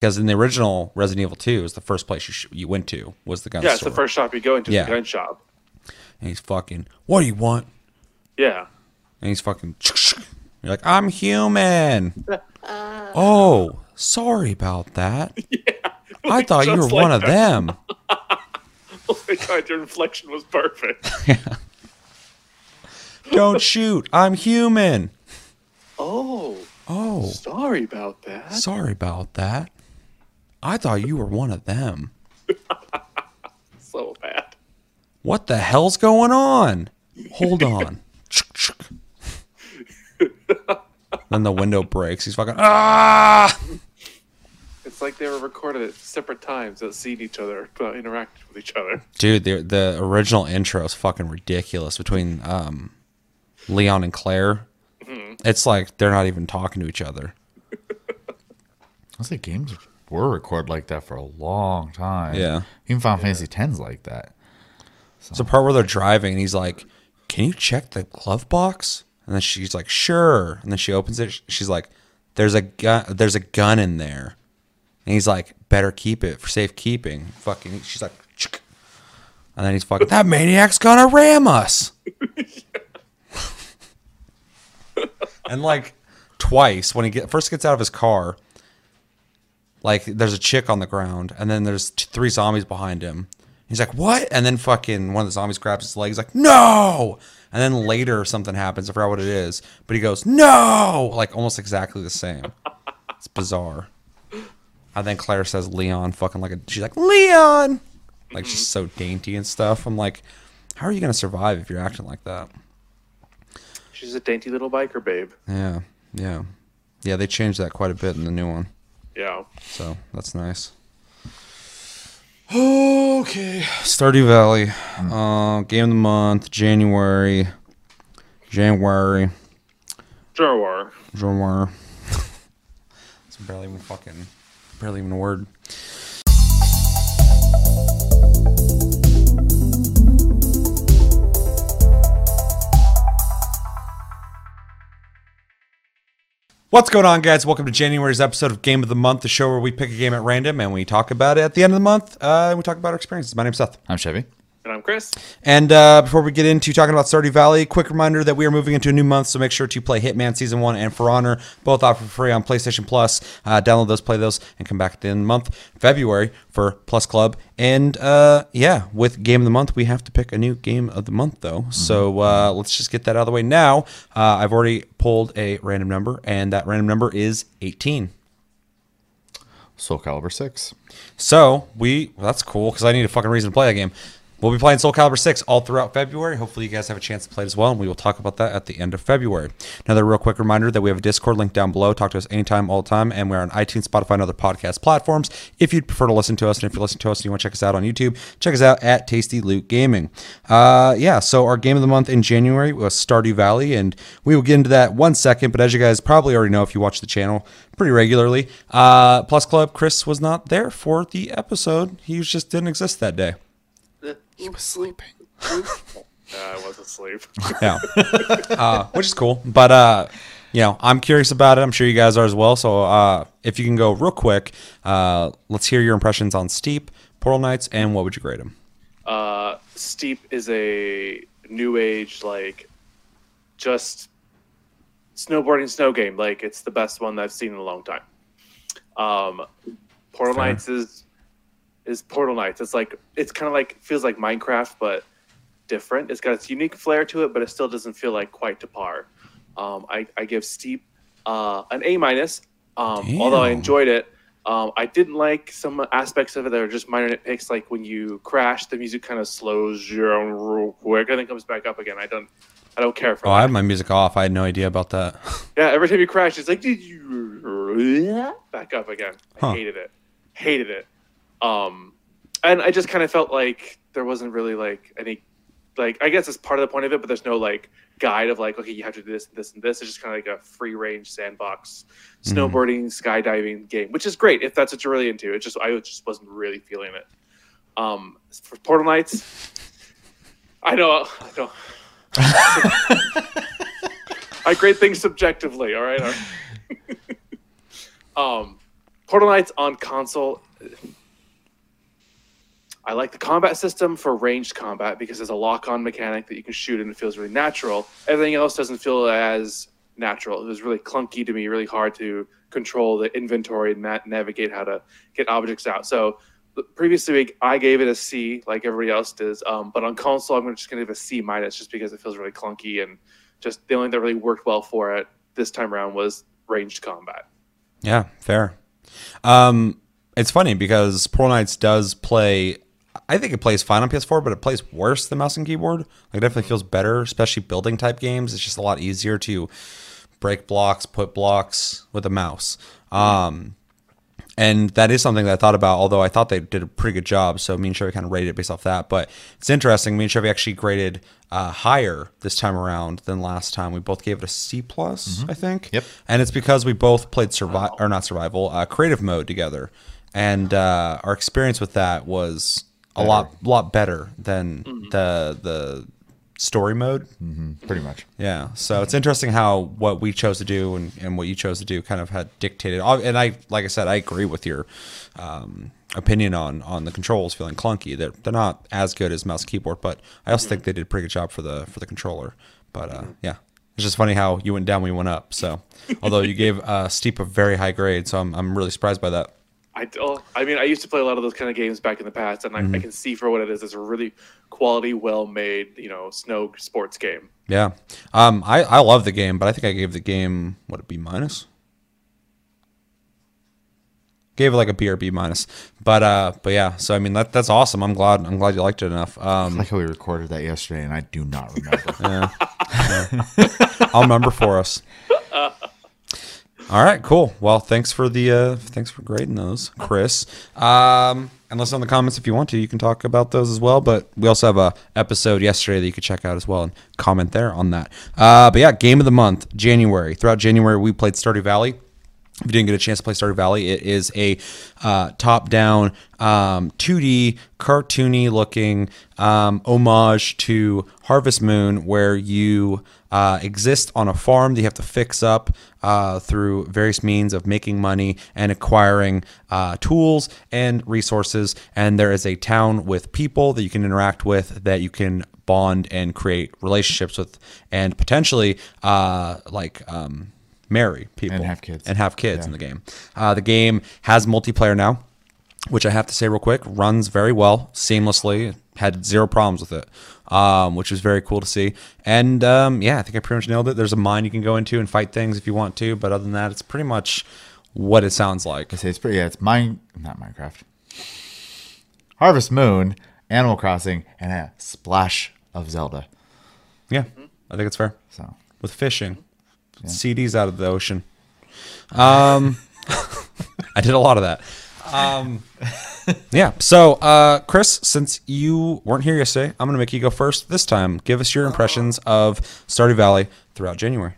Because in the original Resident Evil 2, it was the first place you, sh- you went to was the gun shop. Yeah, it's the first shop you go into, Yeah. is the gun shop. and he's fucking, what do you want? Yeah. And he's fucking, you're like, I'm human. oh, sorry about that. Yeah, I thought you were just one like of them. Oh my god, your inflection was perfect. Don't shoot. I'm human. oh, Oh, sorry about that. sorry about that. I thought you were one of them. So bad. What the hell's going on? Hold on. then the window breaks. He's fucking ah. It's like they were recorded at separate times that seen each other, but interacted with each other. Dude, the the original intro is fucking ridiculous between um, Leon and Claire. It's like they're not even talking to each other. I say games were recorded like that for a long time. Yeah. Even Final Fantasy X's like that. It's a part where they're driving, and he's like, "Can you check the glove box?" And then she's like, "Sure." And then she opens it. She's like, "There's a gun. There's a gun in there." And he's like, "Better keep it for safekeeping." Fucking. She's like, "Chick." and then he's fucking. That maniac's gonna ram us. and like twice when he get first gets out of his car, like there's a chick on the ground, and then there's t- three zombies behind him. He's like, "What?" And then fucking one of the zombies grabs his leg. He's like, "No!" And then later something happens. I forgot what it is, but he goes, "No!" Like almost exactly the same. It's bizarre. And then Claire says, "Leon," fucking like a. She's like, "Leon," like she's so dainty and stuff. I'm like, how are you gonna survive if you're acting like that? She's a dainty little biker babe. Yeah, yeah, yeah. They changed that quite a bit in the new one, Yeah. so that's nice. Okay, Stardew Valley, uh, game of the month, January, January, Jarwar. January. it's barely even fucking, barely even a word. What's going on, guys? Welcome to January's episode of Game of the Month, the show where we pick a game at random and we talk about it at the end of the month. Uh, we talk about our experiences. My name's Seth. I'm Chevy. And I'm Chris. And uh, before we get into talking about Stardew Valley, quick reminder that we are moving into a new month, so make sure to play Hitman Season 1 and For Honor, both offer for free on PlayStation Plus. Uh, download those, play those, and come back at the end of the month, February, for Plus Club. And uh, yeah, with Game of the Month, we have to pick a new Game of the Month, though. So uh, let's just get that out of the way now. Uh, I've already pulled a random number, and that random number is 18. Soul Calibur 6. So we well, that's cool because I need a fucking reason to play that game. We'll be playing Soul Calibur 6 all throughout February. Hopefully, you guys have a chance to play it as well, and we will talk about that at the end of February. Another real quick reminder that we have a Discord link down below. Talk to us anytime, all the time, and we're on iTunes, Spotify, and other podcast platforms. If you'd prefer to listen to us, and if you're listening to us and you want to check us out on YouTube, check us out at Tasty Loot Gaming. Uh, yeah, so our game of the month in January was Stardew Valley, and we will get into that one second. But as you guys probably already know if you watch the channel pretty regularly, uh, Plus Club Chris was not there for the episode. He just didn't exist that day. He was sleeping. Yeah, I was asleep. Yeah, uh, which is cool. But uh, you know, I'm curious about it. I'm sure you guys are as well. So uh, if you can go real quick, uh, let's hear your impressions on Steep, Portal Knights, and what would you grade them? Uh, Steep is a new age, like, just snowboarding snow game. Like, it's the best one I've seen in a long time. Um, Portal Fair. Knights is is Portal Knights. It's like it's kind of like feels like Minecraft, but different. It's got its unique flair to it, but it still doesn't feel like quite to par. Um, I, I give Steep uh, an A minus. Um, although I enjoyed it, um, I didn't like some aspects of it that are just minor nitpicks. Like when you crash, the music kind of slows down real quick and then comes back up again. I don't, I don't care for Oh, that. I have my music off. I had no idea about that. Yeah, every time you crash, it's like did you back up again. I Huh. hated it. Hated it. Um and I just kind of felt like there wasn't really like any like I guess it's part of the point of it, but there's no like guide of like, okay, you have to do this, this, and this. It's just kind of like a free range sandbox snowboarding, skydiving game, which is great if that's what you're really into. It just I just wasn't really feeling it. Um for Portal Knights, I know I know I grade things subjectively. All right. All right. um, Portal Knights on console. I like the combat system for ranged combat because there's a lock-on mechanic that you can shoot and it feels really natural. Everything else doesn't feel as natural. It was really clunky to me, really hard to control the inventory and navigate how to get objects out. So previous week I gave it a C, like everybody else does. Um, but on console, I'm just going to give it a C minus, just because it feels really clunky and just the only thing that really worked well for it this time around was ranged combat. Yeah, fair. Um, it's funny because Portal Knights does play. I think it plays fine on PS4, but it plays worse than mouse and keyboard. Like, it definitely feels better, especially building type games. It's just a lot easier to break blocks, put blocks with a mouse. Um, and that is something that I thought about, although I thought they did a pretty good job. So me and Chevy kind of rated it based off that. But it's interesting. Me and Chevy actually graded uh, higher this time around than last time. We both gave it a C plus, I think. Yep. And it's because we both played survival or not survival, uh, creative mode together, and uh, our experience with that was a lot lot better than the the story mode. Pretty much. Yeah. So it's interesting how what we chose to do and, and what you chose to do kind of had dictated. And I, like I said, I agree with your um, opinion on on the controls feeling clunky. They're they're not as good as mouse and keyboard, but I also think they did a pretty good job for the for the controller. But uh, yeah. It's just funny how you went down when you went up. So, although you gave uh, Steep a very high grade, so I'm, I'm really surprised by that. I, oh, I mean, I used to play a lot of those kind of games back in the past, and I, I can see for what it is. It's a really quality, well-made, you know, snow sports game. Yeah, um, I I love the game, but I think I gave the game what a B minus. Gave it like a B or B minus, but uh, but yeah. So I mean that that's awesome. I'm glad I'm glad you liked it enough. I Um, like how we recorded that yesterday, and I do not remember. yeah. I'll remember for us. All right, cool. Well, thanks for the uh, thanks for grading those, Chris. Um, and listen in the comments if you want to. You can talk about those as well. But we also have a episode yesterday that you could check out as well and comment there on that. Uh, but yeah, game of the month, January. Throughout January, we played Stardew Valley. If you didn't get a chance to play Stardew Valley, it is a uh, top-down, um, 2D, cartoony-looking um, homage to Harvest Moon, where you uh, exist on a farm that you have to fix up uh, through various means of making money and acquiring uh, tools and resources. And there is a town with people that you can interact with that you can bond and create relationships with, and potentially uh, like. Um, marry people And have kids. and have kids Yeah. in the game. Uh, the game has multiplayer now, which I have to say real quick runs very well, seamlessly. Had zero problems with it, um, which was very cool to see. And um, yeah, I think I pretty much nailed it. There's a mine you can go into and fight things if you want to, but other than that, it's pretty much what it sounds like. I say it's pretty. Yeah, it's mine. Not Minecraft. Harvest Moon, Animal Crossing, and a splash of Zelda. Yeah, I think it's fair So with fishing, CDs out of the ocean. Um, I did a lot of that. Um, yeah. So, uh, Chris, since you weren't here yesterday, I'm gonna make you go first this time. Give us your impressions of Stardew Valley throughout January.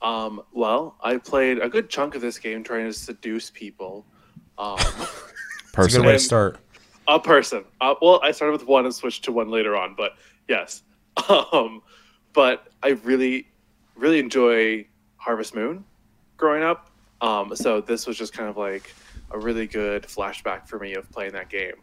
Um, well, I played a good chunk of this game trying to seduce people. Um, It's a good person. way to start. a person. Uh, well, I started with one and switched to one later on, but yes. Um, but I really, really enjoy Harvest Moon growing up. Um, so this was just kind of like a really good flashback for me of playing that game.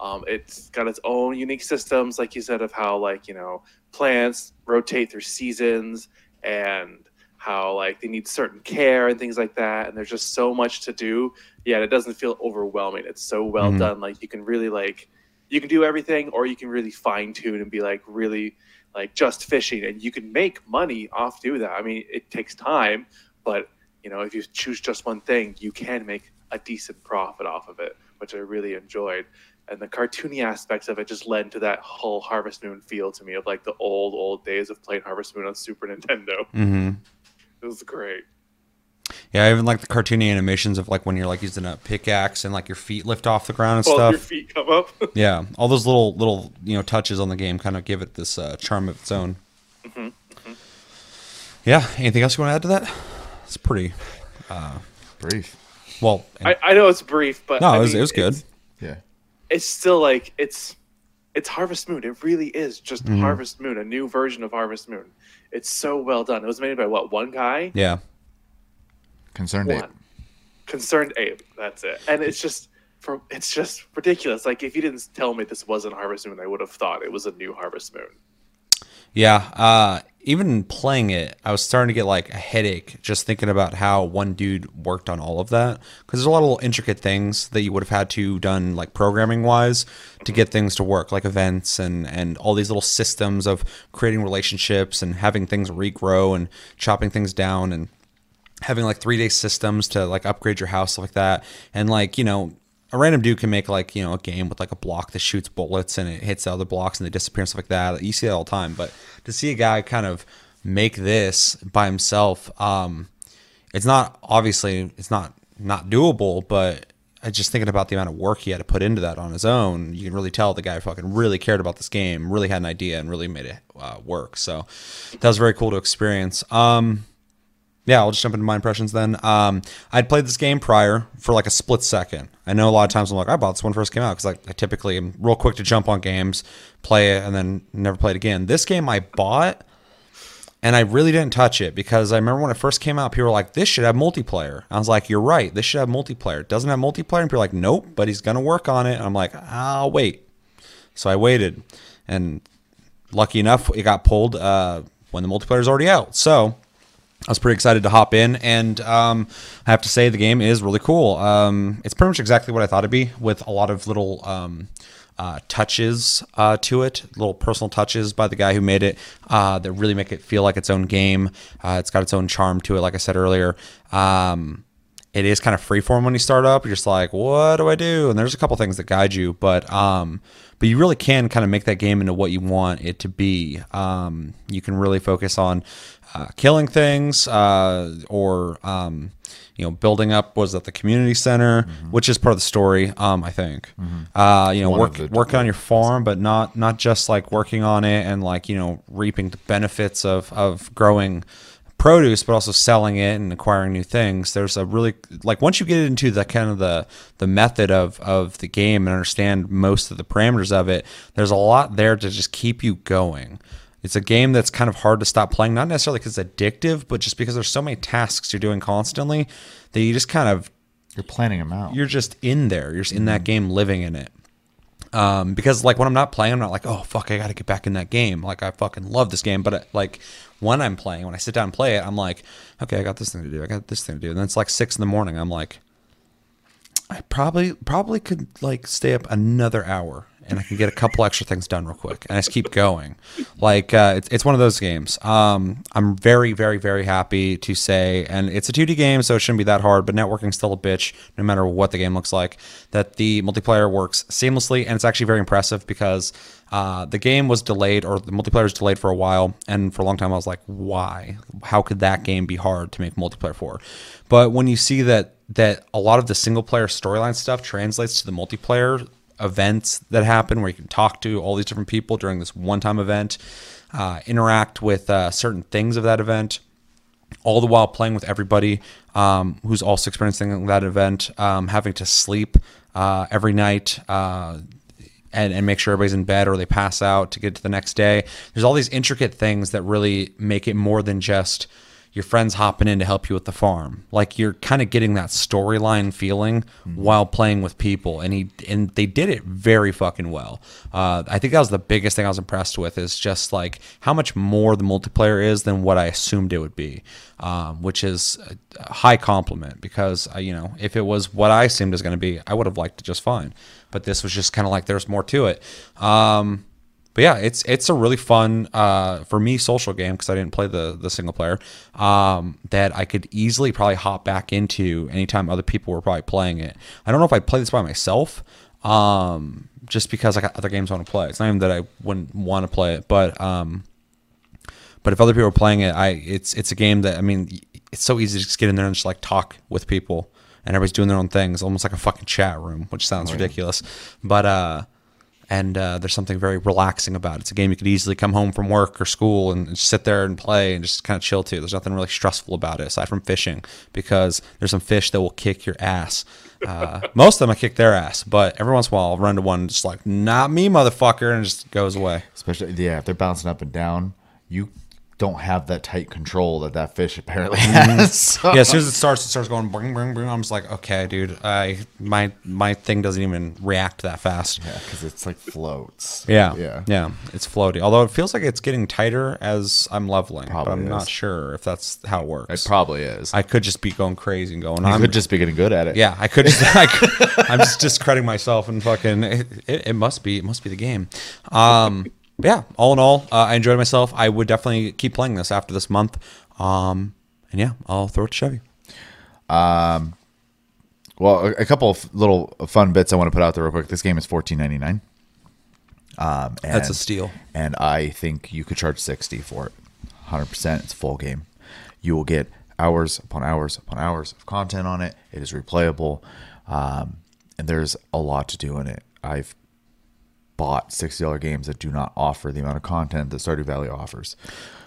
Um, it's got its own unique systems, like you said, of how like you know plants rotate through seasons and how like they need certain care and things like that. And there's just so much to do. Yet it doesn't feel overwhelming. It's so well Mhm. done. Like you can really like you can do everything, or you can really fine tune and be like really like just fishing, and you can make money off do that. I mean, it takes time, but you know if you choose just one thing, you can make a decent profit off of it, which I really enjoyed. And the cartoony aspects of it just led to that whole Harvest Moon feel to me of like the old old days of playing Harvest Moon on Super Nintendo. hmm It was great. Yeah, I even like the cartoony animations of like when you're like using a pickaxe and like your feet lift off the ground and Well, stuff. your feet come up. Yeah, all those little little you know touches on the game kind of give it this uh, charm of its own. Mm-hmm, Yeah. Anything else you want to add to that? It's pretty Brief. well. I, I know it's brief, but no, I it was mean, it was good. Yeah. it's still like it's it's Harvest Moon. It really is just Mm-hmm. Harvest Moon, a new version of Harvest Moon. It's so well done. It was made by what one guy? Yeah. ConcernedApe. Concerned Abe. That's it. And it's just for it's just ridiculous. Like if you didn't tell me this wasn't Harvest Moon, I would have thought it was a new Harvest Moon. Yeah, uh, even playing it, I was starting to get like a headache just thinking about how one dude worked on all of that. Because there's a lot of little intricate things that you would have had to done like programming wise to get things to work, like events and and all these little systems of creating relationships and having things regrow and chopping things down and having like three day systems to like upgrade your house stuff like that and like you know a random dude can make like you know a game with like a block that shoots bullets and it hits the other blocks and they disappear and stuff like that you see that all the time but to see a guy kind of make this by himself um it's not obviously it's not not doable but I just thinking about the amount of work he had to put into that on his own, you can really tell the guy fucking really cared about this game, really had an idea, and really made it uh, work. So that was very cool to experience. Um, yeah, I'll just jump into my impressions then. Um, I'd played this game prior for like a split second. I know a lot of times I'm like, I bought this when first came out because like, I typically am real quick to jump on games, play it, and then never play it again. This game I bought and I really didn't touch it because I remember when it first came out, people were like, this should have multiplayer. I was like, you're right, this should have multiplayer. It doesn't have multiplayer. And people are like, nope, but he's to work on it. And I'm like, I'll wait. So I waited. And lucky enough, it got pulled uh, when the multiplayer is already out. So I was pretty excited to hop in, and um, I have to say the game is really cool. Um, it's pretty much exactly what I thought it'd be, with a lot of little um, uh, touches uh, to it, little personal touches by the guy who made it uh, that really make it feel like its own game. Uh, it's got its own charm to it, like I said earlier. Um, it is kind of freeform when you start up. You're just like, what do I do? And there's a couple things that guide you, but um, but you really can kind of make that game into what you want it to be. Um, you can really focus on uh, killing things uh, or um, you know building up was that the community center, mm-hmm. which is part of the story. Um, I think mm-hmm. uh, you know One work working on your farm, but not not just like working on it and like you know reaping the benefits of of growing produce but also selling it and acquiring new things there's a really like once you get into the kind of the the method of of the game and understand most of the parameters of it there's a lot there to just keep you going. It's a game that's kind of hard to stop playing not necessarily because it's addictive but just because there's so many tasks you're doing constantly that you just kind of you're planning them out. You're just in there. You're just in that mm-hmm. game living in it um, because like when I'm not playing, I'm not like, oh fuck, I got to get back in that game. Like I fucking love this game, but uh, like when I'm playing, when I sit down and play it, I'm like, okay, I got this thing to do. I got this thing to do. And then it's like six in the morning. I'm like, I probably probably could like stay up another hour and I can get a couple extra things done real quick, and I just keep going. Like uh, it's it's one of those games. Um, I'm very very very happy to say, and it's a 2D game, so it shouldn't be that hard. But networking's still a bitch, no matter what the game looks like. That the multiplayer works seamlessly, and it's actually very impressive because uh, the game was delayed, or the multiplayer was delayed for a while, and for a long time I was like, why? How could that game be hard to make multiplayer for? But when you see that that a lot of the single player storyline stuff translates to the multiplayer events that happen where you can talk to all these different people during this one time event, uh, interact with uh, certain things of that event, all the while playing with everybody um, who's also experiencing that event, um, having to sleep uh, every night. Uh, and, and make sure everybody's in bed or they pass out to get to the next day. There's all these intricate things that really make it more than just your friends hopping in to help you with the farm. Like you're kind of getting that storyline feeling mm-hmm. while playing with people, and he and they did it very fucking well. Uh, I think that was the biggest thing I was impressed with is just like how much more the multiplayer is than what I assumed it would be, um, which is a high compliment because uh, you know if it was what I assumed it was going to be, I would have liked it just fine. But this was just kind of like there's more to it. Um, but yeah, it's it's a really fun uh, for me social game because I didn't play the the single player um, that I could easily probably hop back into anytime other people were probably playing it. I don't know if I'd play this by myself, um, just because I got other games I want to play. It's not even that I wouldn't want to play it, but um, but if other people are playing it, I it's it's a game that I mean it's so easy to just get in there and just like talk with people and everybody's doing their own things, almost like a fucking chat room, which sounds yeah. ridiculous, but uh and uh, there's something very relaxing about it. It's a game you could easily come home from work or school and sit there and play and just kind of chill to. There's nothing really stressful about it aside from fishing because there's some fish that will kick your ass. Uh, most of them I kick their ass, but every once in a while I'll run to one just like not me, motherfucker, and just goes away. Especially yeah, if they're bouncing up and down, you don't have that tight control that that fish apparently has. So- yeah, as soon as it starts, it starts going bring, bring, bring. I'm just like, okay, dude, I my my thing doesn't even react that fast. Yeah, because it's like floats. Yeah, yeah, yeah, it's floaty. Although it feels like it's getting tighter as I'm leveling, Probably but I'm is. not sure if that's how it works. It probably is. I could just be going crazy and going. I could just be getting good at it. Yeah, I could. Just, I could I'm just discrediting myself and fucking. It, it, it must be. It must be the game. Um, yeah. All in all, uh, I enjoyed myself. I would definitely keep playing this after this month. Um, and yeah, I'll throw it to Chevy. Well, a, a couple of little fun bits I want to put out there real quick. This game is fourteen ninety nine. Um, and, That's a steal. and I think you could charge sixty for it. Hundred percent, it's a full game. You will get hours upon hours upon hours of content on it. It is replayable, um, and there's a lot to do in it. I've bought sixty dollar games that do not offer the amount of content that Stardew Valley offers.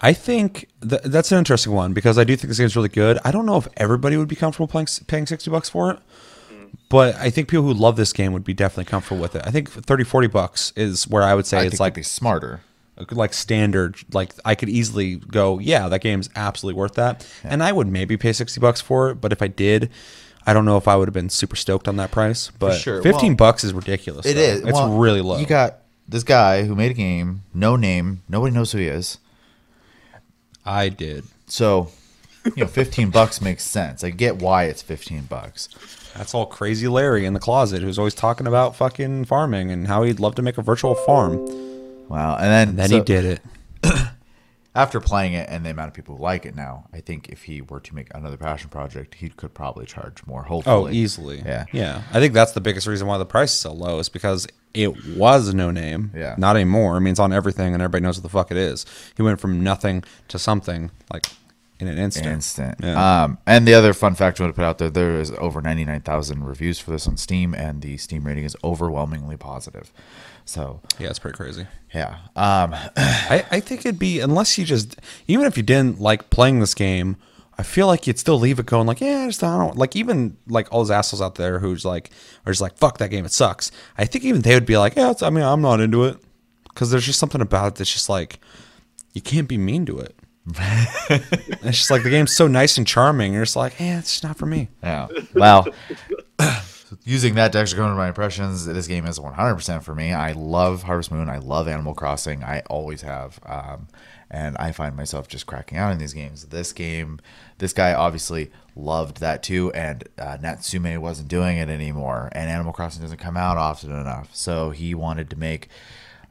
I think th- that's an interesting one because I do think this game's really good. I don't know if everybody would be comfortable playing paying 60 bucks for it, but I think people who love this game would be definitely comfortable with it. I think 30 40 bucks is where I would say I it's like be smarter. like standard like I could easily go, yeah, that game's absolutely worth that. And I would maybe pay 60 bucks for it, but if I did, I don't know if I would have been super stoked on that price, but sure. 15 Well, bucks is ridiculous. It though. is. It's Well, really low. You got this guy who made a game, no name, nobody knows who he is. I did. So, you know, 15 bucks makes sense. I get why it's 15 bucks. That's all crazy Larry in the closet who's always talking about fucking farming and how he'd love to make a virtual farm. Wow. And then, Then so he did it. After playing it and the amount of people who like it now, I think if he were to make another passion project, he could probably charge more. Hopefully. Oh, easily. Yeah. Yeah. I think that's the biggest reason why the price is so low is because it was no name. Yeah. Not anymore. I mean, it's on everything and everybody knows what the fuck it is. He went from nothing to something like in an instant. Instant. Yeah. Um, and the other fun fact I want to put out there: there is over ninety nine thousand reviews for this on Steam, and the Steam rating is overwhelmingly positive. So, yeah, it's pretty crazy. yeah. Um, I, I think it'd be unless you just even if you didn't like playing this game, I feel like you'd still leave it going like, yeah, I just I don't like even like all those assholes out there who's like are just like, fuck that game, it sucks. I think even they would be like, yeah, it's, I mean, I'm not into it because there's just something about it that's just like you can't be mean to it. it's just like the game's so nice and charming. You're just like, yeah, it's just not for me. Yeah. Well, using that to actually go into my impressions, this game is 100% for me. I love Harvest Moon. I love Animal Crossing. I always have. Um, and I find myself just cracking out in these games. This game, this guy obviously loved that too. And uh, Natsume wasn't doing it anymore. And Animal Crossing doesn't come out often enough. So he wanted to make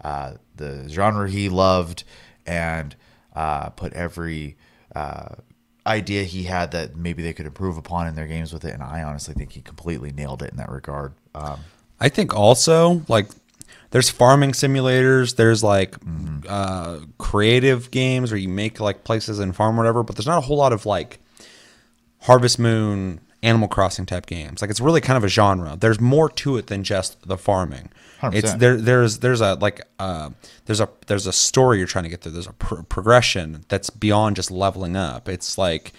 uh, the genre he loved and uh, put every uh, idea he had that maybe they could improve upon in their games with it. And I honestly think he completely nailed it in that regard. Um, I think also like there's farming simulators, there's like uh, creative games where you make like places and farm whatever, but there's not a whole lot of like Harvest Moon, Animal Crossing type games. Like it's really kind of a genre. There's more to it than just the farming. It's 100%. there. There's there's a like uh, there's a there's a story you're trying to get through. There's a pro- progression that's beyond just leveling up. It's like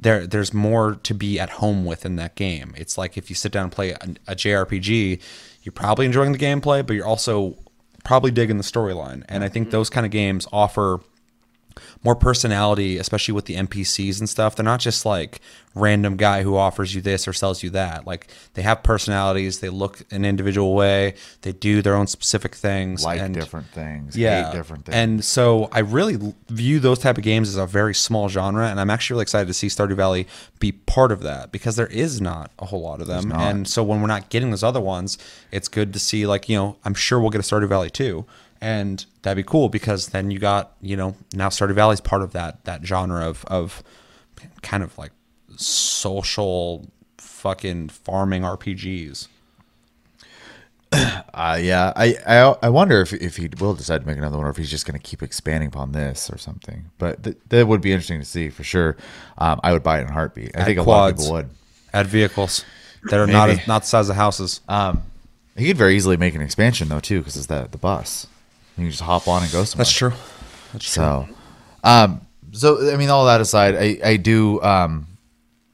there there's more to be at home with in that game. It's like if you sit down and play a, a JRPG, you're probably enjoying the gameplay, but you're also probably digging the storyline. And I think those kind of games offer more personality, especially with the NPCs and stuff. They're not just like random guy who offers you this or sells you that. Like they have personalities. They look an individual way. They do their own specific things. like and different things, yeah, different things. And so I really view those type of games as a very small genre, and I'm actually really excited to see Stardew Valley be part of that because there is not a whole lot of them. And so when we're not getting those other ones, it's good to see like you know I'm sure we'll get a Stardew Valley too, and that'd be cool because then you got you know now Stardew Valley's part of that that genre of of kind of like social fucking farming RPGs. Uh, yeah, I, I I wonder if if he will decide to make another one, or if he's just going to keep expanding upon this or something. But th- that would be interesting to see for sure. Um, I would buy it in a heartbeat. I Add think a lot of people would. Add vehicles that are not Maybe. as, not the size of houses. Um, he could very easily make an expansion though too, because it's the the bus. You can just hop on and go somewhere. That's true. That's true. So, um, so I mean, all that aside, I I do um,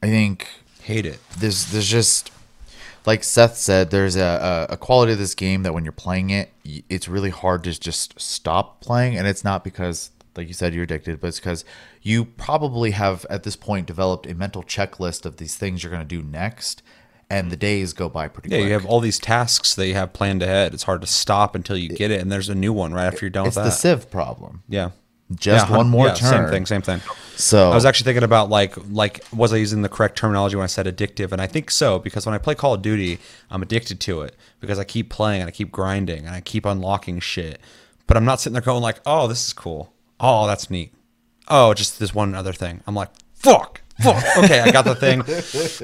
I think Hate it. there's there's just like Seth said, there's a, a, a quality of this game that when you're playing it, it's really hard to just stop playing, and it's not because like you said, you're addicted, but it's because you probably have at this point developed a mental checklist of these things you're going to do next, and the days go by pretty Yeah, quick. you have all these tasks that you have planned ahead. It's hard to stop until you get it, and there's a new one right after you're done it's with the that. Civ problem. yeah, Just Yeah, one more yeah, turn. Same thing, same thing. So I was actually thinking about like like was I using the correct terminology when I said addictive, and I think so because when I play Call of Duty, I'm addicted to it because I keep playing and I keep grinding and I keep unlocking shit. But I'm not sitting there going like, oh, this is cool. Oh, that's neat. Oh, just this one other thing. I'm like, fuck, fuck. Okay, I got the thing.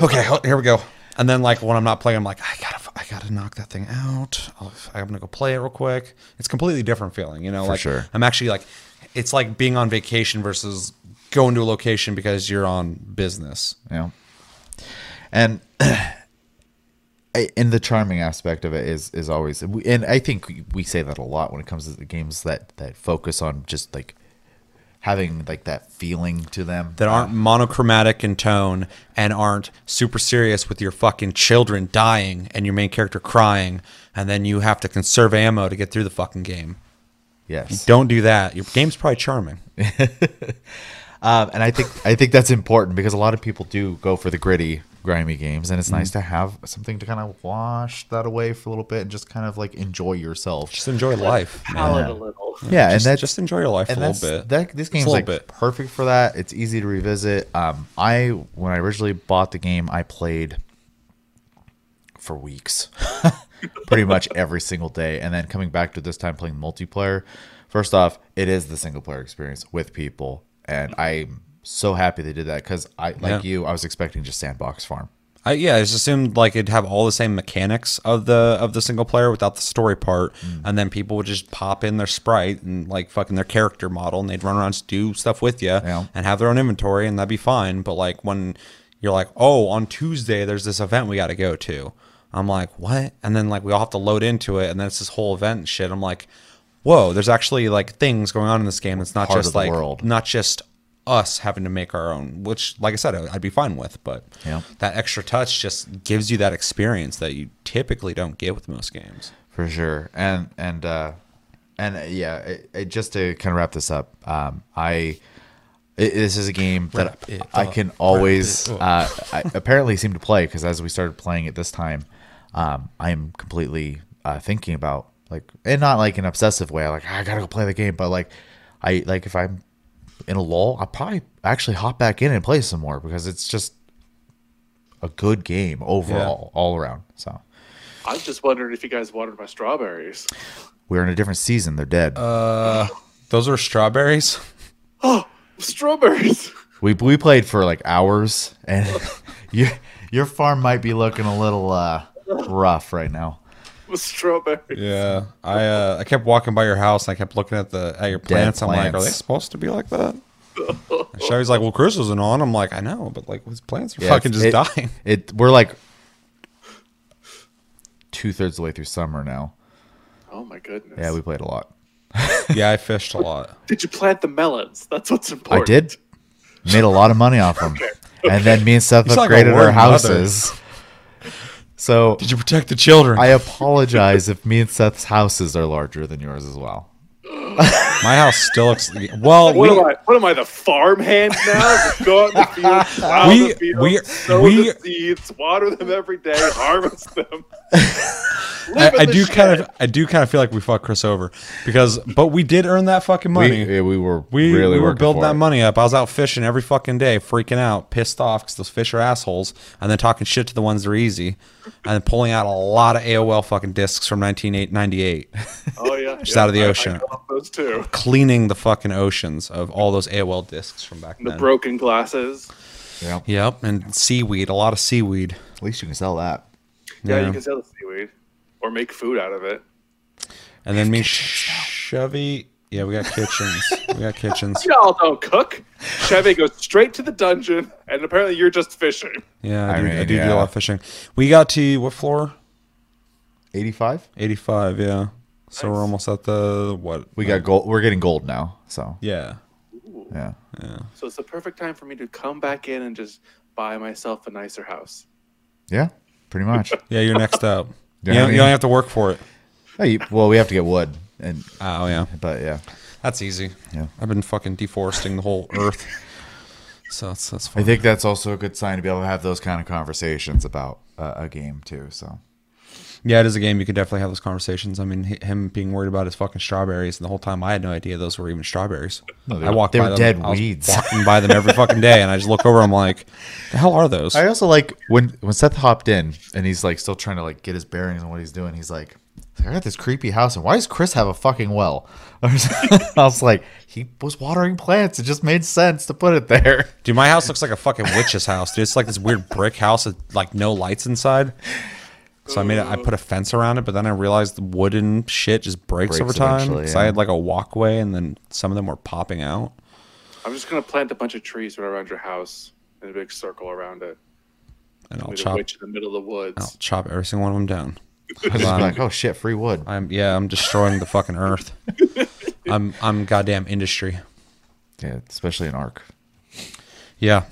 Okay, here we go. And then like when I'm not playing, I'm like, I gotta, I gotta knock that thing out. I'll- I'm gonna go play it real quick. It's a completely different feeling, you know. like sure. I'm actually like, it's like being on vacation versus going to a location because you're on business. Yeah. And I- and the charming aspect of it is is always and I think we- we say that a lot when it comes to the games that that focus on just like having like that feeling to them That aren't monochromatic in tone and aren't super serious with your fucking children dying and your main character crying, and then you have to conserve ammo to get through the fucking game. yes Don't do that. Your game's probably charming. um, and I think I think that's important because a lot of people do go for the gritty grimy games and it's nice to have something to kind of wash that away for a little bit and just kind of like enjoy yourself Just enjoy life. man. Palate Yeah. a little. yeah and Just, that's just enjoy your life and a little bit. that this Just game's a like bit. perfect for that. It's easy to revisit. Um, I when I originally bought the game, I played for weeks, pretty much every single day, and then coming back to this time playing multiplayer. First off, it is the single player experience with people, and I'm so happy they did that because I like Yeah. you, I was expecting just sandbox farm. I, yeah, I just assumed like it'd have all the same mechanics of the of the single player without the story part, Mm. and then people would just pop in their sprite and like fucking their character model, and they'd run around and do stuff with you Yeah. and have their own inventory, and that'd be fine. But like when you're like, oh, on Tuesday there's this event we got to go to, I'm like, what? And then like we all have to load into it, and then it's this whole event and shit. I'm like, whoa, there's actually like things going on in this game. It's not Part just like world. not just us having to make our own, which, like I said, I'd be fine with. But Yeah. that extra touch just gives you that experience that you typically don't get with most games. for sure and and uh and uh, yeah it, it, just to kind of wrap this up um i it, this is a game that i can always uh I apparently seem to play because as we started playing it this time um i am completely uh thinking about like and not like an obsessive way like i gotta go play the game but like i like if i'm in a lull i'll probably actually hop back in and play some more because it's just a good game overall all around so I was just wondering if you guys watered my strawberries. we're in a different season they're dead Those are strawberries. Oh, strawberries! We we played for like hours, and your your farm might be looking a little uh, rough right now. strawberries. Yeah, I uh, I kept walking by your house and I kept looking at the at your plants. I'm like, are they supposed to be like that? And Chevy's like, well, Chris isn't on. I'm like, I know, but like his plants are Yeah, fucking just it's- it- dying. It we're like two thirds of the way through summer now. Oh my goodness. Yeah, we played a lot. yeah, I fished a lot. Did you plant the melons? That's what's important. I important. did made a lot of money off them, and then me and Seth sound like a upgraded our word mother. houses. So Did you protect the children? I apologize if me and Seth's houses are larger than yours as well. My house still looks. Well, What we, am I? What am I? The farm hand now? Go out in the field, plow We- the field, we- sow we- the seeds, water them every day, harvest them. I, I the do kind of, I do kind of feel like we fucked Chris over because, but we did earn that fucking money. We, yeah, we were We, really we were building that it. money up. I was out fishing every fucking day, freaking out, pissed off because those fish are assholes, and then talking shit to the ones that are easy, and then pulling out a lot of AOL fucking discs from 1998, Oh yeah, Just yeah, out of the I- I ocean. got those too. cleaning the fucking oceans of all those AOL discs from back The then. The broken glasses. Yeah. Yep, and seaweed, a lot of seaweed. At least you can sell that. Yeah, Yeah. you can sell the seaweed or make food out of it. And then me, Chevy. Yeah, we got kitchens. we got kitchens. Y'all don't cook. Chevy goes straight to the dungeon, and apparently you're just fishing. Yeah, I, I do, I mean, do do a lot of fishing. We got to what floor? Eighty-five. 85, yeah. So we're almost at the what? We got gold. We're getting gold now. So Yeah. yeah. Yeah. So it's the perfect time for me to come back in and just buy myself a nicer house. Yeah, pretty much. Yeah, you're next up. Yeah, you, I don't, you don't have to work for it. Hey, you- well, we have to get wood, and Oh yeah. but yeah, That's easy. Yeah. I've been fucking deforesting the whole earth. So that's that's I think that's also a good sign to be able to have those kind of conversations about uh, a game too. So Yeah, it is a game. You could definitely have those conversations. I mean, him being worried about his fucking strawberries, and the whole time I had no idea those were even strawberries. No, I walked they by were them. dead I was weeds. walking by them every fucking day, and I just look over. And I'm like, the hell are those? I also like when when Seth hopped in and he's like still trying to like get his bearings on what he's doing. He's like, I got this creepy house, and why does Chris have a fucking well? I was like, he was watering plants. It just made sense to put it there. Dude, my house looks like a fucking witch's house. Dude, it's like this weird brick house with like no lights inside. So I made it. I put a fence around it, but then I realized the wooden shit just breaks, Breaks over time. eventually, So I yeah. had like a walkway, and then some of them were popping out. I'm just gonna plant a bunch of trees right around your house in a big circle around it. And I'll With a chop, witch in the middle of the woods. I'll chop every single one of them down. I was just like, oh shit, free wood. I'm yeah, I'm destroying the fucking earth. I'm I'm goddamn industry. Yeah, especially an Ark. Yeah.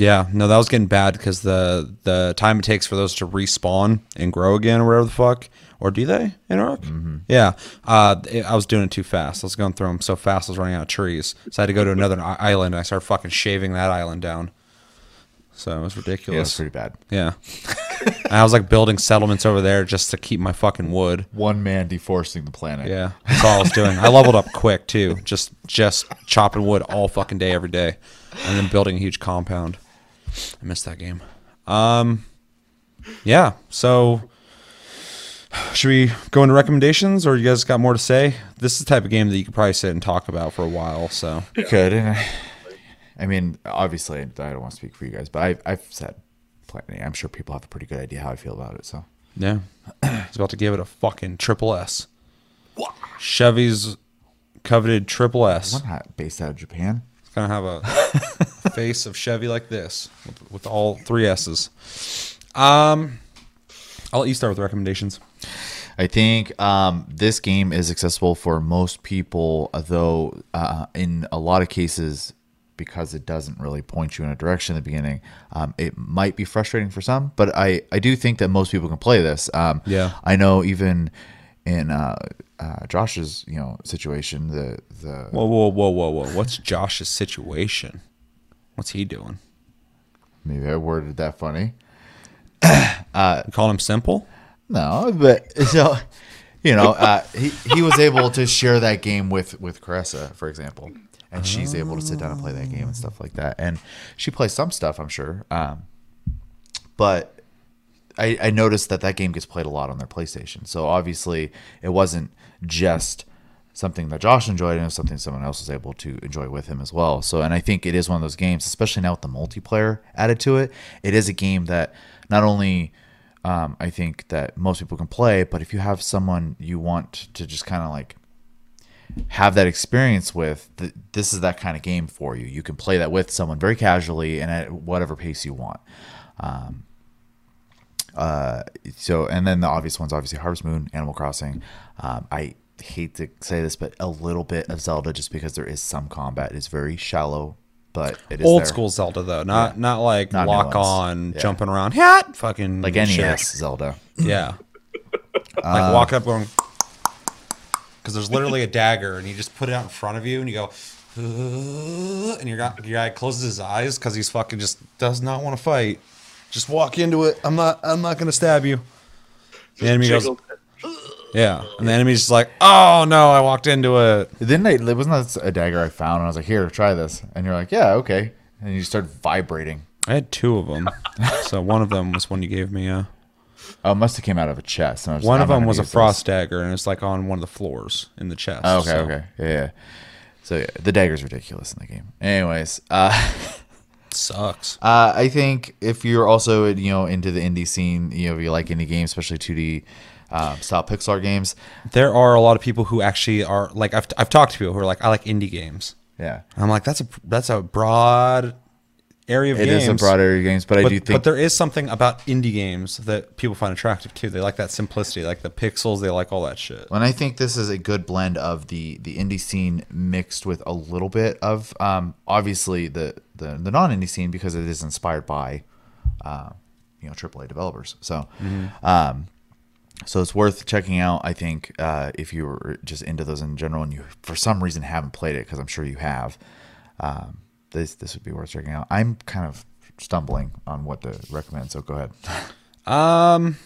Yeah, no, that was getting bad because the the time it takes for those to respawn and grow again or whatever the fuck, or do they in Ark? Yeah, uh, it- I was doing it too fast. I was going through them so fast, I was running out of trees. So I had to go to another island. And I started fucking shaving that island down. So it was ridiculous. Yeah, it's ridiculous. pretty bad. Yeah, And I was like building settlements over there just to keep my fucking wood. One man deforesting the planet. Yeah, that's all I was doing. I leveled up quick too, just just chopping wood all fucking day every day, and then building a huge compound. I missed that game. Um, yeah. So, should we go into recommendations, or you guys got more to say? This is the type of game that you could probably sit and talk about for a while. So, You could. And I, I mean, obviously, I don't want to speak for you guys, but I, I've said plenty. I'm sure people have a pretty good idea how I feel about it. So yeah, I was about to give it a fucking triple S. Chevy's coveted triple S. I'm not based out of Japan. It's gonna have a face of Chevy like this with, with all three S's. Um, I'll let you start with recommendations. I think um, this game is accessible for most people, though uh, in a lot of cases, because it doesn't really point you in a direction in the beginning, um, it might be frustrating for some. But I, I do think that most people can play this. Um, Yeah. I know even in uh, uh, Josh's you know situation, the the Whoa, whoa, whoa, whoa, whoa! What's Josh's situation? What's he doing? maybe I worded that funny. You call him simple? No, but so you know, uh, he he was able to share that game with with Caressa, for example, and she's able to sit down and play that game and stuff like that. And she plays some stuff, I'm sure. Um, but I, I noticed that that game gets played a lot on their PlayStation. So obviously, it wasn't just something that Josh enjoyed, and it was something someone else was able to enjoy with him as well. So, and I think it is one of those games, especially now with the multiplayer added to it. It is a game that not only um, I think that most people can play, but if you have someone you want to just kind of like have that experience with, th- this is that kind of game for you. You can play that with someone very casually and at whatever pace you want. Um, uh, so, and then the obvious ones, obviously Harvest Moon, Animal Crossing. Um, I hate to say this, but a little bit of Zelda just because there is some combat. It's very shallow, but it is Old there. school Zelda though, not not like Not lock on, Yeah. jumping around, hat, fucking like shit. NES Zelda. Yeah. like walking up going because there's literally a dagger and you just put it out in front of you and you go "Uh," and your guy, your guy closes his eyes because he's fucking just does not want to fight. Just walk into it. I'm not. I'm not gonna stab you. The enemy goes, yeah, and the enemy's just like, oh no, I walked into it. Then I, it wasn't that a dagger I found, and I was like, "Here, try this," and you're like, "Yeah, okay," and you start vibrating. I had two of them, so one of them was one you gave me. Yeah, Oh, it must have came out of a chest. And I was one like, of them was a use frost dagger, and it's like on one of the floors in the chest. Oh, okay, so- okay, yeah, yeah. So yeah, the dagger's ridiculous in the game. Anyways, uh, Sucks. uh, I think if you're also you know into the indie scene, you know, if you like indie games, especially 2D um, style pixel art games, There are a lot of people who actually are like I've I've talked to people who are like I like indie games. yeah, I'm like that's a that's a broad area of it games. is a broad area of games, but, I do think but there is something about indie games that people find attractive too. They like that simplicity, like the pixels. They like all that shit. And I think this is a good blend of the the indie scene mixed with a little bit of um, obviously the the, the non indie scene because it is inspired by uh, you know AAA developers. So Mm-hmm. um, So it's worth checking out. I think uh, if you were just into those in general and you for some reason haven't played it because I'm sure you have, um, this this would be worth checking out. I'm kind of stumbling on what to recommend. So go ahead. Um,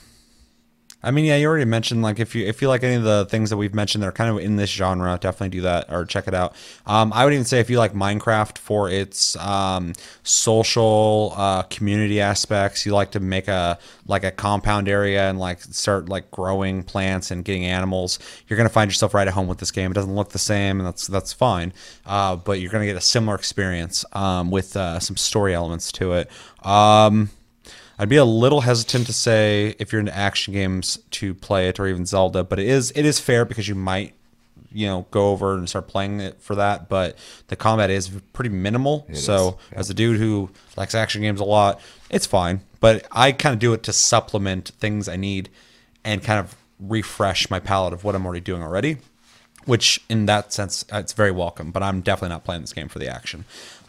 I mean, yeah, you already mentioned like if you if you like any of the things that we've mentioned that are kind of in this genre, definitely do that or check it out. Um, I would even say if you like Minecraft for its um, social uh, community aspects, you like to make a like a compound area and like start like growing plants and getting animals, you're gonna find yourself right at home with this game. It doesn't look the same, and that's that's fine, uh, but you're gonna get a similar experience um, with uh, some story elements to it. Um, I'd be a little hesitant to say if you're into action games to play it or even Zelda, but it is it is fair because you might you know go over and start playing it for that, but the combat is pretty minimal. so is, as a dude who likes action games a lot, it's fine. But I kind of do it to supplement things I need and kind of refresh my palette of what I'm already doing already which in that sense uh, it's very welcome. But I'm definitely not playing this game for the action.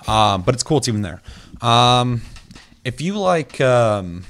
Um, but it's cool it's even there. Um, if you like, um,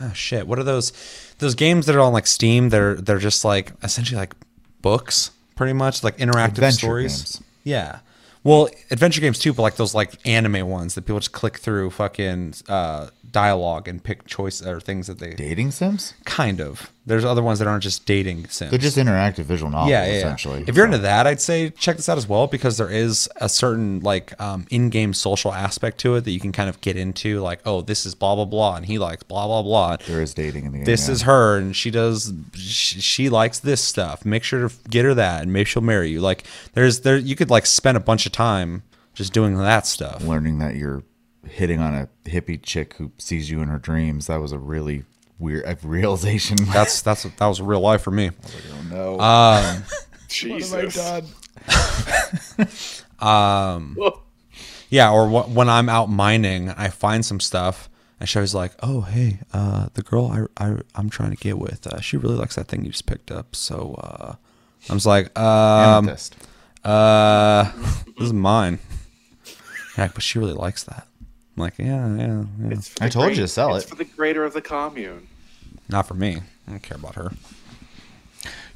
oh shit, what are those those games that are on like Steam? They're they're just like essentially like books, pretty much like interactive Adventure stories. games. Yeah. Well, adventure games too, but like those like anime ones that people just click through fucking uh, dialogue and pick choice or things that they Dating sims? kind of. There's other ones that aren't just dating sims. They're just interactive visual novels, yeah, yeah, yeah. essentially. If you're So- into that, I'd say check this out as well because there is a certain like um, in-game social aspect to it that you can kind of get into. Like, oh, this is blah blah blah, and he likes blah blah blah. there is dating in the game. This yeah. is her, and she does. She, she likes this stuff. Make sure to get her that, and maybe she'll marry you. Like, there's there you could like spend a bunch of time just doing that stuff. learning that you're hitting on a hippie chick who sees you in her dreams. That was a really weird a realization. That's that's that was real life for me. oh no. Um, Jesus. Um, Yeah, or wh- when I'm out mining, I find some stuff, and Chevy's like, "Oh, hey, uh, the girl I, I I'm trying to get with, uh, she really likes that thing you just picked up." So uh, I was like, um, Amethyst. uh, "This is mine." Yeah, but she really likes that. I'm like, "Yeah, yeah, yeah." It's I the told you to sell it's it. for the greater of the commune. Not for me. I don't care about her.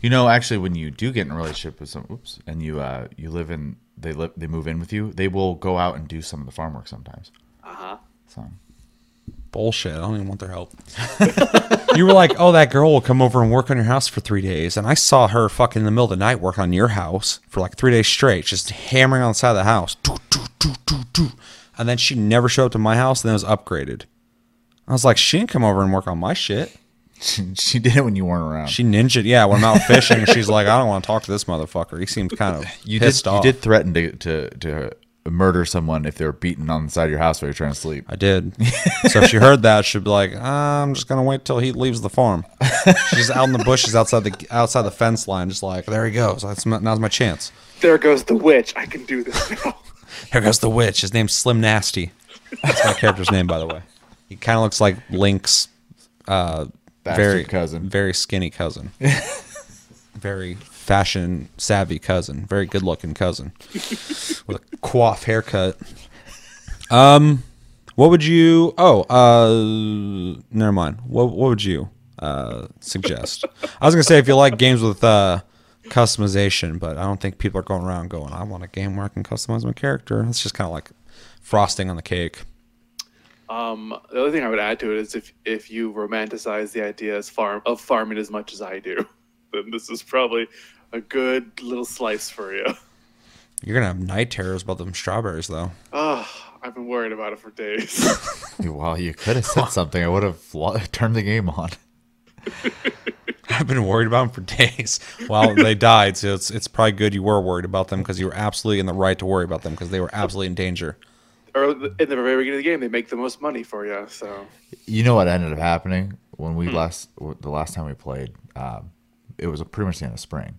You know, actually, when you do get in a relationship with some, oops, and you uh, you live in, they live, they move in with you. They will go out and do some of the farm work sometimes. Uh huh. So Bullshit. I don't even want their help. you were like, "Oh, that girl will come over and work on your house for three days," and I saw her fucking in the middle of the night work on your house for like three days straight, just hammering on the side of the house, Doo, doo, doo, doo, doo. And then she never showed up to my house. And then it was upgraded. I was like, she didn't come over and work on my shit. she, she did it when you weren't around. She ninja'd. Yeah, when I'm out fishing, and she's like, I don't want to talk to this motherfucker. He seems kind of you pissed did off. you did threaten to, to to murder someone if they were beaten on the side of your house while you're trying to sleep. I did. so if she heard that, she'd be like, "Ah, "I'm just gonna wait till he leaves the farm." She's out in the bushes outside the outside the fence line, just like, "There he goes. That's my, now's my chance." There goes the witch. I can do this now. Here goes the witch. His name's Slim Nasty. That's my character's name, by the way. He kind of looks like Link's uh, Bastard very cousin. very skinny cousin, very fashion savvy cousin, very good looking cousin with a coif haircut. Um, what would you? Oh, uh, never mind. What what would you uh suggest? I was gonna say if you like games with uh customization, but I don't think people are going around going, "I want a game where I can customize my character." It's just kind of like frosting on the cake. Um, the other thing I would add to it is if if you romanticize the idea as farm of farming as much as I do, then this is probably a good little slice for you. You're gonna have night terrors about them strawberries, though. Oh, I've been worried about it for days. Well, you could have said something. I would have lo- turned the game on. I've been worried about them for days. Well, they died, so it's it's probably good you were worried about them because you were absolutely in the right to worry about them because they were absolutely in danger. or in the very beginning of the game, they make the most money for you. So You know what ended up happening when we last the last time we played? Um, it was pretty much the end of spring.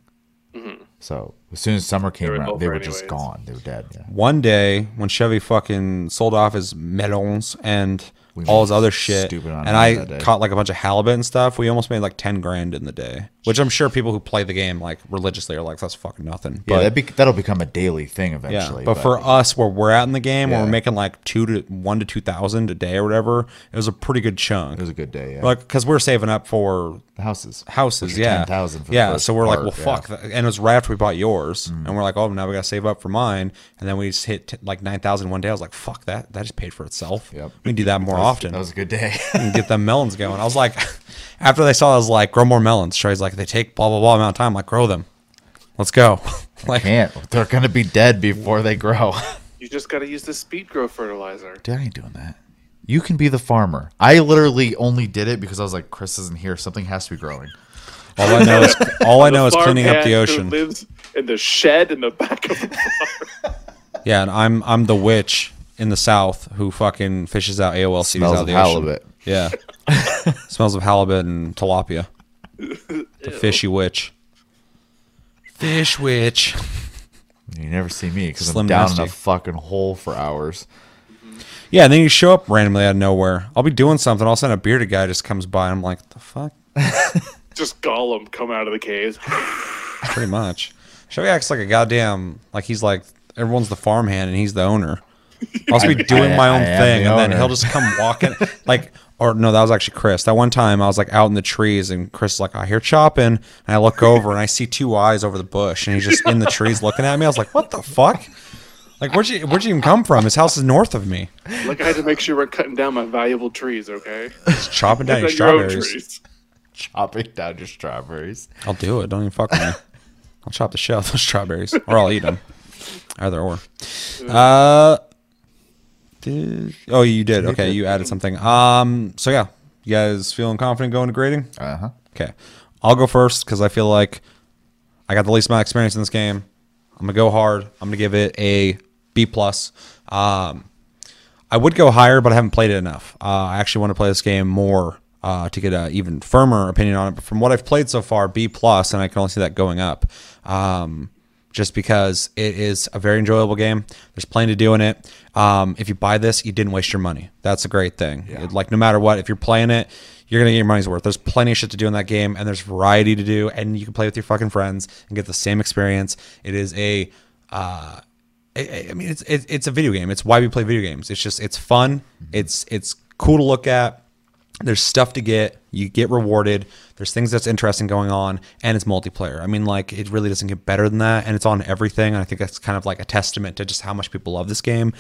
So as soon as summer came were around, they over were just gone. They were dead. Yeah. One day when Chevy fucking sold off his melons and We all this other shit, stupid on and I that day. caught like a bunch of halibut and stuff, we almost made like ten grand in the day which I'm sure people who play the game like religiously are like, that's fucking nothing. Yeah, But that'd be, that'll become a daily thing eventually. yeah, eventually. but, for us, where we're at in the game, where we're making like two to one to two thousand a day or whatever, it was a pretty good chunk. it was a good day. Yeah, like because we're saving up for the houses, houses, yeah, 10,000 yeah. first So we're like, well, yeah. fuck, that. and it was right after we bought yours, Mm. and we're like, oh, now we gotta save up for mine, and then we just hit t- like nine thousand one day. I was like, fuck that, that just paid for itself. Yep. we can do that more often That was a good day. and get them melons going. I was like, after they saw, I was like, grow more melons. Trey's like, they take blah blah blah amount of time. I'm like, grow them. Let's go. like, Can't. They're gonna be dead before they grow. You just got to use the speed grow fertilizer. Dude, I ain't doing that. You can be the farmer. I literally only did it because I was like, Chris isn't here. Something has to be growing. all I know is all I know is cleaning up the farmhand who ocean. lives in the shed in the back of the farm. Yeah, and I'm I'm the witch in the south who fucking fishes out AOL CDs Smells out of of the ocean. Halibut. Yeah, smells of halibut and tilapia. The fishy witch. Fish witch. You never see me because I'm Slim down Nasty. in a fucking hole for hours. Yeah, and then you show up randomly out of nowhere. I'll be doing something. All of a sudden, a bearded guy just comes by. and I'm like, the fuck? just Gollum come out of the caves. Pretty much. Chevy acts like a goddamn like he's like everyone's the farmhand and he's the owner. I'll also be doing I- my own I am thing, the and then owner. he'll just come walking like. Or no, that was actually Chris. That one time I was like out in the trees, and Chris is like, "I hear chopping," and I look over and I see two eyes over the bush, and he's just in the trees looking at me. I was like, "What the fuck? Like, where'd you where'd you even come from? His house is north of me. Like I had to make sure we're cutting down my valuable trees, okay? Just chopping down your Like your strawberries. trees. Chopping down your strawberries. I'll do it. Don't even fuck with me. I'll chop the shell of those strawberries, or I'll eat them. Either or. Uh, did, oh, you did. Okay, you added something. Um, so yeah, you guys feeling confident going to grading? Uh huh. Okay, I'll go first because I feel like I got the least amount of experience in this game. I'm gonna go hard. I'm gonna give it a B plus. Um, I would go higher, but I haven't played it enough. Uh, I actually want to play this game more uh, to get an even firmer opinion on it. But from what I've played so far, B plus, and I can only see that going up. Um, just because it is a very enjoyable game. There's plenty to do in it. Um, if you buy this, you didn't waste your money. That's a great thing. It- like no matter what, if you're playing it, you're gonna get your money's worth. There's plenty of shit to do in that game, and there's variety to do, and you can play with your fucking friends and get the same experience. It is a uh, I I mean, it's it's it's a video game. It's why we play video games. It's just it's fun. It's it's cool to look at. There's stuff to get. You get rewarded. There's things that's interesting going on, and it's multiplayer. I mean, like it really doesn't get better than that, and it's on everything. And I think that's kind of like a testament to just how much people love this game.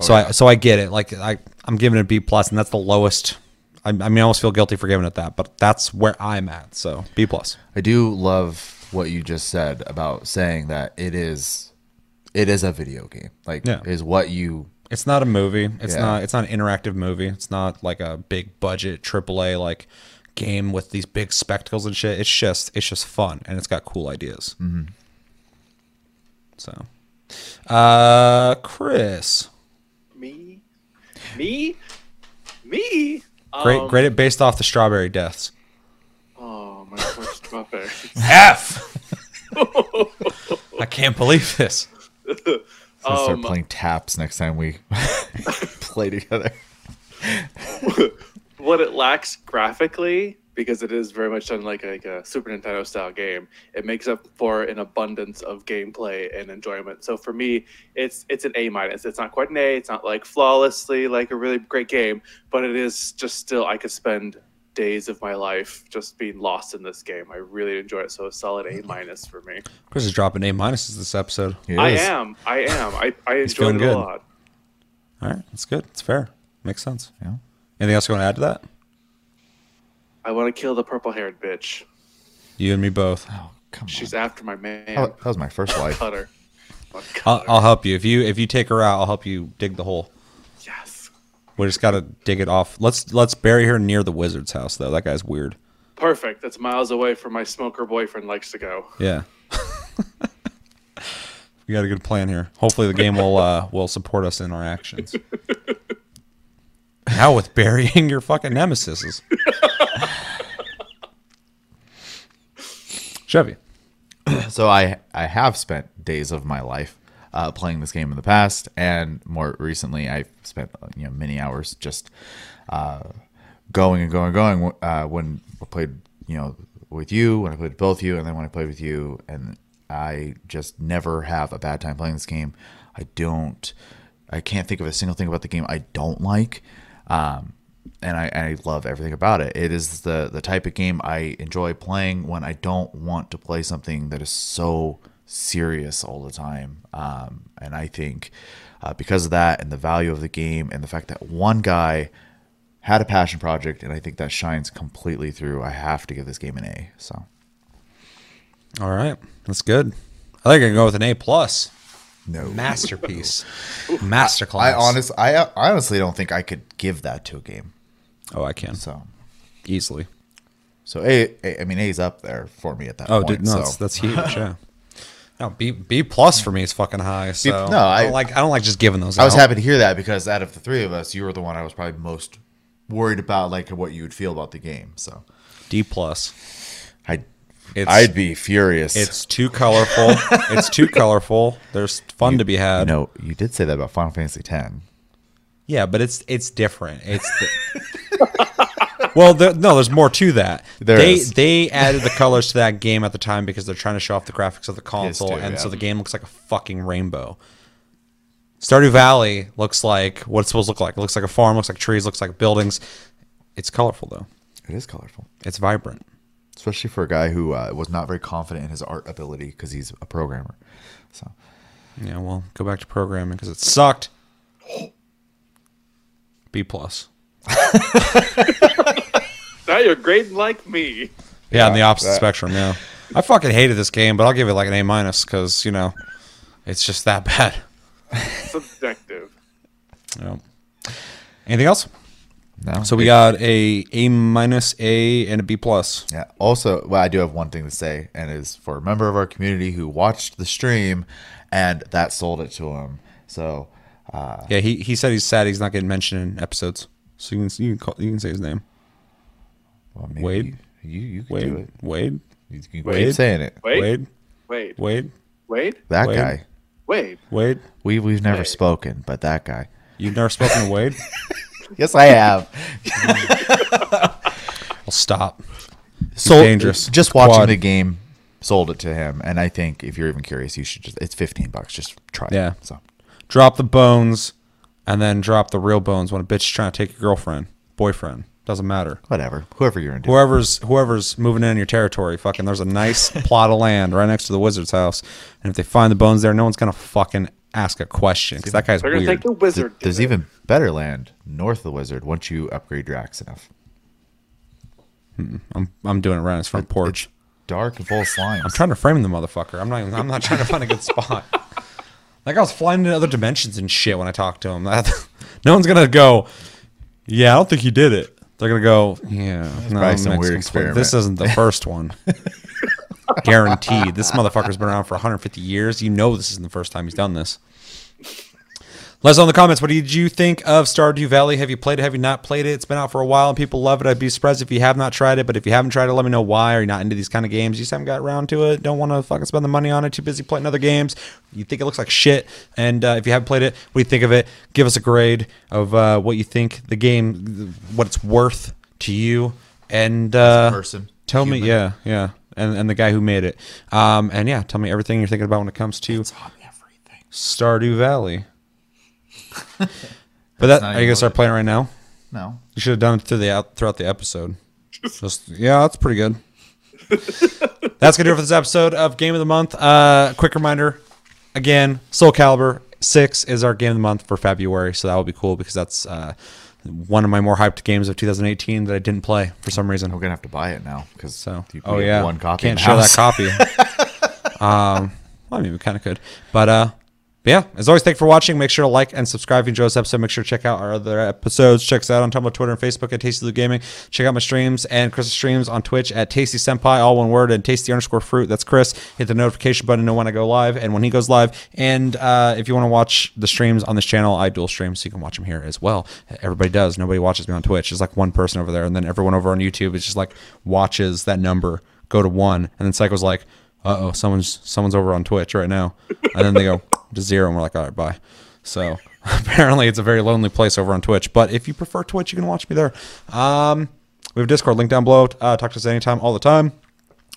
so I so I get it. Like I I'm giving it a B plus, and that's the lowest. I, I mean, I almost feel guilty for giving it that, but that's where I'm at. So B plus. I do love what you just said about saying that it is, it is a video game. Like, Yeah. is what you It's not a movie. It's Yeah. not. It's not an interactive movie. It's not like a big budget AAA like game with these big spectacles and shit. It's just it's just fun and it's got cool ideas. Mm-hmm. So, uh, Chris, Me? Me? Me? great, Um, great. It based off the strawberry deaths. Oh, my first strawberry. F. I can't believe this. Start Um, playing taps next time we play together. what it lacks graphically, because it is very much done like a, like a Super Nintendo style game, it makes up for an abundance of gameplay and enjoyment. So for me, it's it's an A minus. It's not quite an A. It's not like flawlessly like a really great game, but it is just still I could spend days of my life just being lost in this game. I really enjoy it. So a solid A minus for me. Chris is dropping A minuses this episode. It I is. am. I am. I, I enjoyed it good. a lot. All right, that's good. It's fair. Makes sense. Yeah. Anything else you want to add to that? I want to kill the purple haired bitch. You and me both. Oh, come She's on. after my man. That was my first life. Cut her. I'll cut I'll, her. I'll help you if you if you take her out. I'll help you dig the hole. Yes. We just gotta dig it off. Let's let's bury her near the wizard's house though. That guy's weird. Perfect. That's miles away from my smoker boyfriend likes to go. Yeah. we got a good plan here. Hopefully the game will uh will support us in our actions. Now with burying your fucking nemesis. Chevy. so I I have spent days of my life uh, playing this game in the past, and more recently I've spent you know many hours just uh, going and going and going. Uh, when I played you know with you, when I played with both you, and then when I played with you, and I just never have a bad time playing this game. I don't, I can't think of a single thing about the game I don't like. Um, and I, I love everything about it. It is the the type of game I enjoy playing when I don't want to play something that is so serious all the time. Um, and I think uh, because of that and the value of the game and the fact that one guy had a passion project, and I think that shines completely through. I have to give this game an A. So All right, that's good. I think I can go with an A plus. no, Masterpiece, masterclass. I honest, I I honestly don't think I could give that to a game. Oh, I can So easily. so A, a I mean A's up there for me at that Oh, point. dude, no, so. that's, that's huge. Yeah. No, B B plus for me is fucking high. So no, I, I- don't like I don't like just giving those. I was happy to hear that because out of the three of us, you were the one I was probably most worried about, like what you would feel about the game. So D plus. I, It's I'd be furious. it's too colorful. it's too colorful. There's fun to be had. you know, you did say that about Final Fantasy X. Yeah, but it's it's different. It's the, well, there, no, there's more to that. There they is. they added the colors to that game at the time because they're trying to show off the graphics of the console, too, and yeah. so the game looks like a fucking rainbow. Stardew Valley looks like what it's supposed to look like. It looks like a farm, looks like trees, looks like buildings. It's colorful though. It is colorful, It's vibrant. especially for a guy who uh, was not very confident in his art ability because he's a programmer. So Yeah, well, go back to programming because it sucked. B plus. Now you're grading like me. Yeah, on the opposite that- spectrum. Yeah, I fucking hated this game, but I'll give it like an A minus because you know, it's just that bad. Subjective. You know. Anything else? no, So we got a A minus, A, and a B plus. Yeah. Also, well, I do have one thing to say, and it's for a member of our community who watched the stream, and that sold it to him. So, uh, Yeah, he, he said he's sad he's not getting mentioned in episodes. So you can you can call, you can say his name. Well, maybe Wade? you you can Wade. do it. Wade. You can Wade? keep saying it. Wait, Wade. wait, Wade. wait, That Wade? guy. wait. Wade. We we've never Wade. spoken, but that guy. You've never spoken to Wade? Yes, I have. I'll stop. so dangerous. Just watching Quad. the game sold it to him, and I think if you're even curious, you should just. It's fifteen bucks. Just try it. Yeah. So Drop the bones, and then drop the real bones when a bitch is trying to take your girlfriend, boyfriend. Doesn't matter. whatever. Whoever you're into. Whoever's whoever's moving in your territory, fucking. There's a nice plot of land right next to the wizard's house, and if they find the bones there, no one's gonna fucking ask a question because that guy's They're gonna weird. take the wizard. Th- There's even better land north of the wizard once you upgrade your axe enough. I'm I'm doing it right on his front porch. Dark and full of slimes. I'm trying to frame the motherfucker. I'm not. Even, I'm not trying to find a good spot. Like I was flying into other dimensions and shit when I talked to him. No one's gonna go. Yeah, I don't think he did it. They're gonna go. Yeah, no, probably some weird experiment. This isn't the first one. Guaranteed. This motherfucker's been around for 150 years. You know this isn't the first time he's done this. Let us know in the comments. What did you think of Stardew Valley? Have you played it? Have you not played it? It's been out for a while and people love it. I'd be surprised if you have not tried it. But if you haven't tried it, let me know why. Are you not into these kind of games? You just haven't got around to it. Don't want to fucking spend the money on it. Too busy playing other games. You think it looks like shit. And uh, if you haven't played it, what do you think of it? Give us a grade of uh, what you think the game, what it's worth to you. And uh, person, Tell me, yeah, yeah. And, and the guy who made it. Um, and yeah, tell me everything you're thinking about when it comes to everything. Stardew Valley. But that not are you even gonna start playing right now? No. You should have done it through the out throughout the episode. Just yeah, that's pretty good. that's gonna do it for this episode of Game of the Month. Uh, quick reminder, again, Soul Calibur Six is our Game of the Month for February, so that will be cool because that's uh, one of my more hyped games of 2018 that I didn't play for some reason. We're gonna have to buy it now because So, you, oh have yeah, one copy. Can't show share that copy. um, well, I mean, we kind of could, but uh, but yeah. As always, thank you for watching. Make sure to like and subscribe if you enjoyed this episode. Make sure to check out our other episodes. Check us out on Tumblr, Twitter, and Facebook at Tasty Loot Gaming. Check out my streams and Chris's streams on Twitch at Tasty Senpai, all one word, and Tasty underscore Fruit. That's Chris. Hit the notification button to know when I go live and when he goes live. And uh, if you want to watch the streams on this channel, I dual stream, so you can watch them here as well. Everybody does. Nobody watches me on Twitch. There's like one person over there, and then everyone over on YouTube is just like watches that number go to one, and then Psycho's like, "Uh oh, someone's someone's over on Twitch right now," and then they go to zero, and we're like, "All right, bye." So apparently, it's a very lonely place over on Twitch. But if you prefer Twitch, you can watch me there. Um, we have Discord link down below. Uh, talk to us anytime, all the time.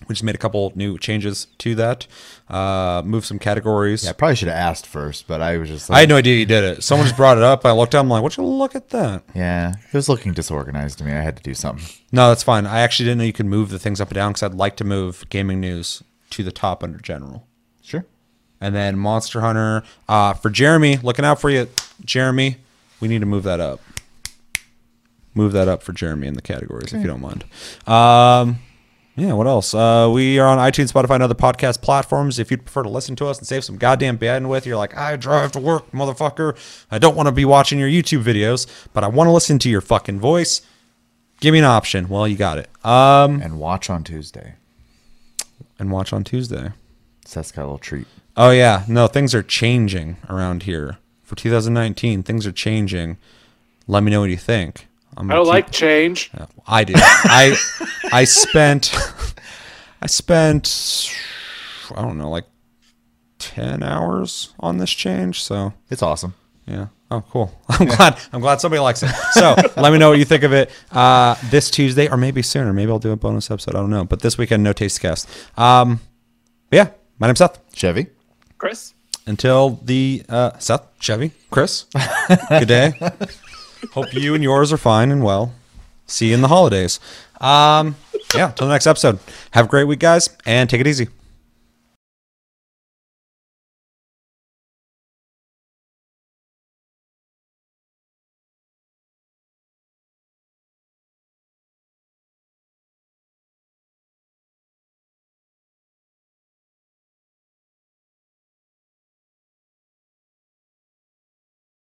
We just made a couple new changes to that. Uh, moved some categories. Yeah, I probably should have asked first, but I was just I had no idea you did it. Someone just brought it up. I looked up. I'm like, "What you look at that?" yeah, it was looking disorganized to me. I had to do something. No, that's fine. I actually didn't know you could move the things up and down because I'd like to move gaming news to the top under general. Sure. And then Monster Hunter uh, for Jeremy, looking out for you, Jeremy. We need to move that up. Move that up for Jeremy in the categories, if you don't mind. Um, yeah, what else? Uh, we are on iTunes, Spotify, and other podcast platforms. If you'd prefer to listen to us and save some goddamn bandwidth, you're like, I drive to work, motherfucker. I don't want to be watching your YouTube videos, but I want to listen to your fucking voice. Give me an option. Well, you got it. Um, And watch on Tuesday. and watch on Tuesday. Seth's got a little treat. Oh yeah, no, things are changing around here for 2019. Things are changing. Let me know what you think. I'm I don't keep- like change. Yeah, I do. I I spent I spent I don't know like ten hours on this change. So It's awesome. yeah. Oh, cool. I'm glad. I'm glad somebody likes it. So let me know what you think of it uh, this Tuesday, or maybe sooner. Maybe I'll do a bonus episode. I don't know. But this weekend, no taste cast. Um, yeah. My name's Seth. Chevy. Chris? Until the uh, Seth, Chevy, Chris. good day. Hope you and yours are fine and well. See you in the holidays. Um, yeah. Till the next episode. Have a great week, guys, and take it easy.